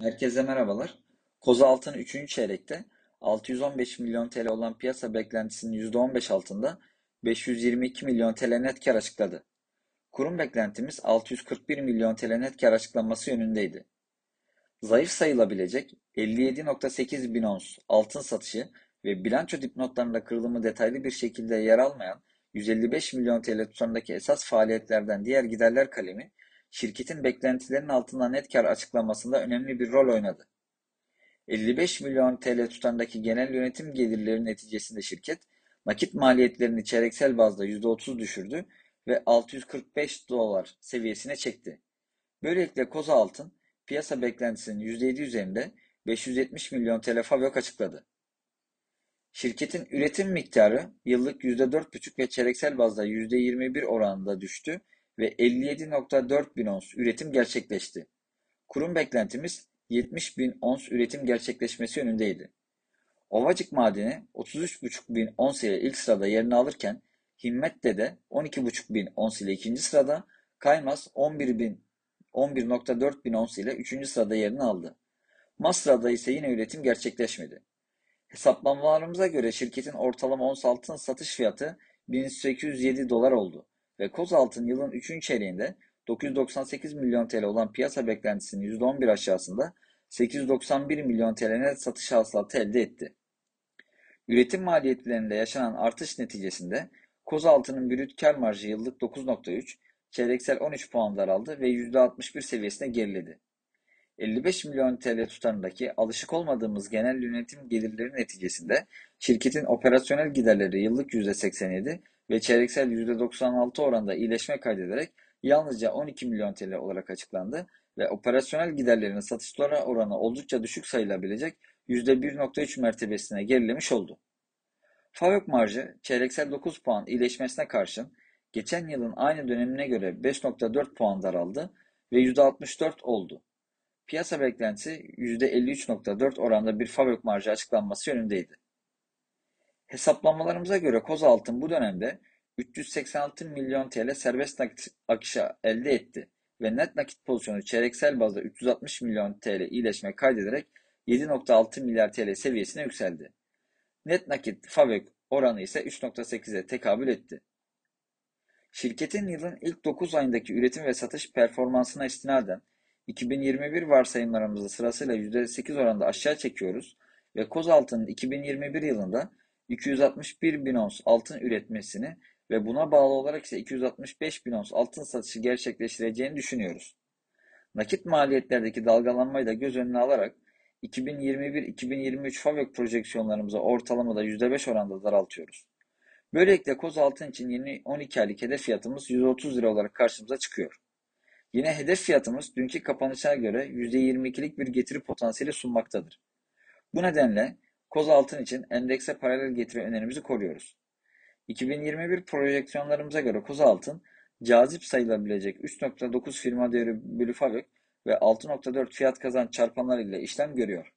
Herkese merhabalar. Koza Altın 3. çeyrekte 615 milyon TL olan piyasa beklentisinin %15 altında 522 milyon TL net kar açıkladı. Kurum beklentimiz 641 milyon TL net kar açıklanması yönündeydi. Zayıf sayılabilecek 57.8 bin ons altın satışı ve bilanço dipnotlarında kırılımı detaylı bir şekilde yer almayan 155 milyon TL tutarındaki esas faaliyetlerden diğer giderler kalemi şirketin beklentilerinin altında net kar açıklamasında önemli bir rol oynadı. 55 milyon TL tutarındaki genel yönetim gelirleri neticesinde şirket, nakit maliyetlerini çeyreksel bazda %30 düşürdü ve 645 dolar seviyesine çekti. Böylelikle Koza Altın, piyasa beklentisinin %7 üzerinde 570 milyon TL FAVÖK açıkladı. Şirketin üretim miktarı yıllık %4,5 ve çeyreksel bazda %21 oranında düştü ve 57.4 bin ons üretim gerçekleşti. Kurum beklentimiz 70 bin ons üretim gerçekleşmesi yönündeydi. Ovacık madeni 33,5 bin ons ile ilk sırada yerini alırken Himmet'te de 12,5 bin ons ile ikinci sırada, Kaymaz 11 bin 11.4 bin ons ile üçüncü sırada yerini aldı. Masra'da ise yine üretim gerçekleşmedi. Hesaplamalarımıza göre şirketin ortalama ons altın satış fiyatı 1807 dolar oldu ve Kozalt'ın yılın 3. çeyreğinde 998 milyon TL olan piyasa beklentisinin %11 aşağısında 891 milyon TL net satış hasılatı elde etti. Üretim maliyetlerinde yaşanan artış neticesinde Kozaltı'nın brüt kar marjı yıllık 9.3, çeyreksel 13 puan daraldı ve %61 seviyesine geriledi. 55 milyon TL tutarındaki alışık olmadığımız genel yönetim gelirleri neticesinde şirketin operasyonel giderleri yıllık %87 ve çeyreksel %96 oranda iyileşme kaydederek yalnızca 12 milyon TL olarak açıklandı ve operasyonel giderlerin satışlara oranı oldukça düşük sayılabilecek %1.3 mertebesine gerilemiş oldu. FAVÖK marjı çeyreksel 9 puan iyileşmesine karşın geçen yılın aynı dönemine göre 5.4 puan daraldı ve %64 oldu. Piyasa beklentisi %53.4 oranda bir FAVÖK marjı açıklanması yönündeydi. Hesaplamalarımıza göre Kozaltın bu dönemde 386 milyon TL serbest nakit akışı elde etti ve net nakit pozisyonu çeyreksel bazda 360 milyon TL iyileşme kaydederek 7.6 milyar TL seviyesine yükseldi. Net nakit FAVÖK oranı ise 3.8'e tekabül etti. Şirketin yılın ilk 9 ayındaki üretim ve satış performansına istinaden 2021 varsayımlarımızı sırasıyla %8 oranında aşağı çekiyoruz ve Kozaltı'nın 2021 yılında 261 bin ons altın üretmesini ve buna bağlı olarak ise 265 bin ons altın satışı gerçekleştireceğini düşünüyoruz. Nakit maliyetlerdeki dalgalanmayı da göz önüne alarak 2021-2023 FAVÖK projeksiyonlarımıza ortalamada %5 oranda daraltıyoruz. Böylelikle koz altın için yeni 12 aylık hedef fiyatımız 130 lira olarak karşımıza çıkıyor. Yine hedef fiyatımız dünkü kapanışa göre %22'lik bir getiri potansiyeli sunmaktadır. Bu nedenle koz altın için endekse paralel getiri önerimizi koruyoruz. 2021 projeksiyonlarımıza göre koz altın cazip sayılabilecek 3.9 firma değeri bölü FAVÖK ve 6.4 fiyat kazanç çarpanlar ile işlem görüyor.